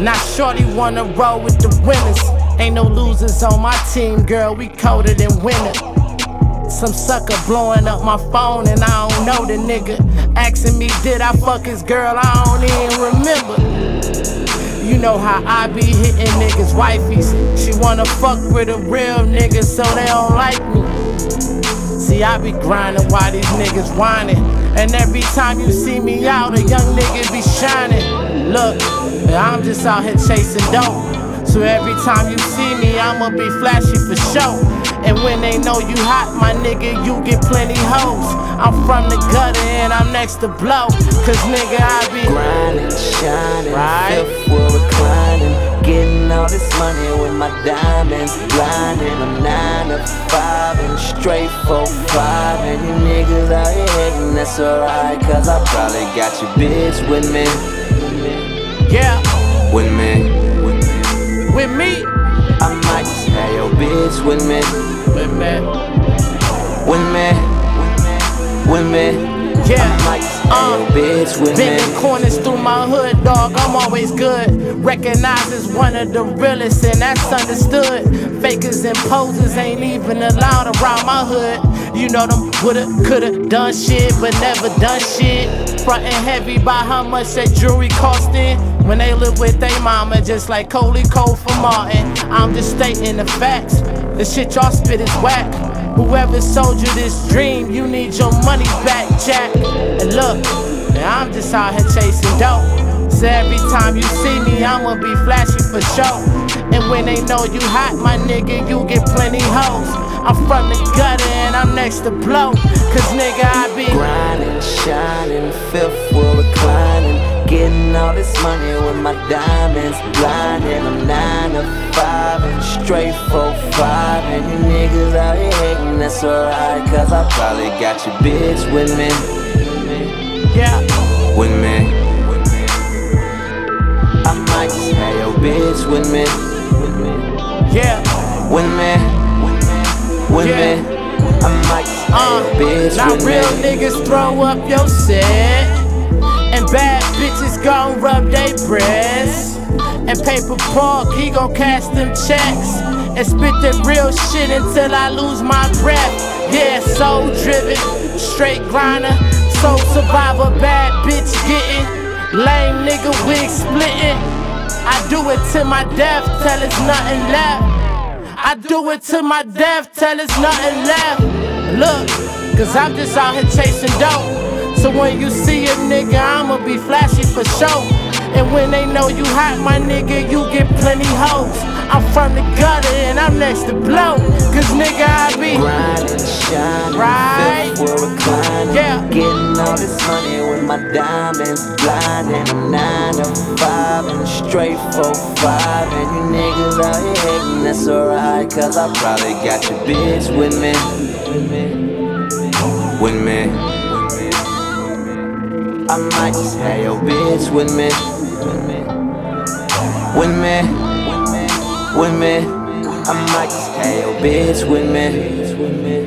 Now shorty wanna roll with the winners. Ain't no losers on my team, girl. We colder than winter. Some sucker blowing up my phone and I don't know the nigga. Asking me, did I fuck his girl? I don't even remember. You know how I be hitting niggas' wifeys. She wanna fuck with a real nigga, so they don't like me. See, I be grinding while these niggas whining. And every time you see me out, a young nigga be shining. Look, I'm just out here chasing dope. So every time you see me, I'ma be flashy for show. And when they know you hot, my nigga, you get plenty hoes. I'm from the gutter and I'm next to blow. Cause nigga, I be grinding, shining, Right. fifth reclining. Getting all this money with my diamonds blinding. I'm nine to five and straight for five. And you niggas out here hating, that's alright. Cause I probably got your bitch with me. Yeah, With me. with me, I might just have your bitch with me. with me, With me. With me. yeah. I might just have uh. bitch with Bending me. corners through my hood, dog. I'm always good. Recognized as one of the realest, and that's understood. Fakers and posers ain't even allowed around my hood. You know them woulda, coulda done shit, but never done shit. Frontin' heavy by how much that jewelry costing. When they live with they mama, just like Coley Cole for Martin. I'm just stating the facts. The shit y'all spit is whack. Whoever sold you this dream, you need your money back, Jack. And look, now I'm just out here chasing dope. So every time you see me, I'ma be flashy for show. And when they know you hot, my nigga, you get plenty hoes. I'm from the gutter and I'm next to blow. Cause nigga, I be grinding, shining, fifth wheel reclining. Getting all this money with my diamonds blinding. I'm nine to five and straight for five. And you niggas out here hating, that's alright. Cause I probably got your bitch with me. yeah, With me. With me I might just have your bitch with me. yeah. With me. With Yeah. me. I might just have Uh, your bitch with now with real niggas throw up your set. Bitches gon' rub they breasts. And Paper Paulk, he gon' cash them checks. And spit that real shit until I lose my breath. Yeah, soul driven, straight grinder. Soul survivor, bad bitch getting. Lame nigga wig splitting. I do it to my death till it's nothing left. I do it to my death till it's nothing left. Look, cause I'm just out here chasing dope. So when you see a nigga, I'ma be flashy for show. And when they know you hot, my nigga, you get plenty hoes. I'm from the gutter and I'm next to blow. Cause nigga, I be grinding, shining, Right. wheel reclining. Yeah. Getting all this money with my diamonds blinding. I'm nine to five and straight for five. And you niggas out here hating, that's alright. Cause I probably got your bitch With me. with me. With me. I might just have your bitch with me. With me. With me. I might just have your bitch with me.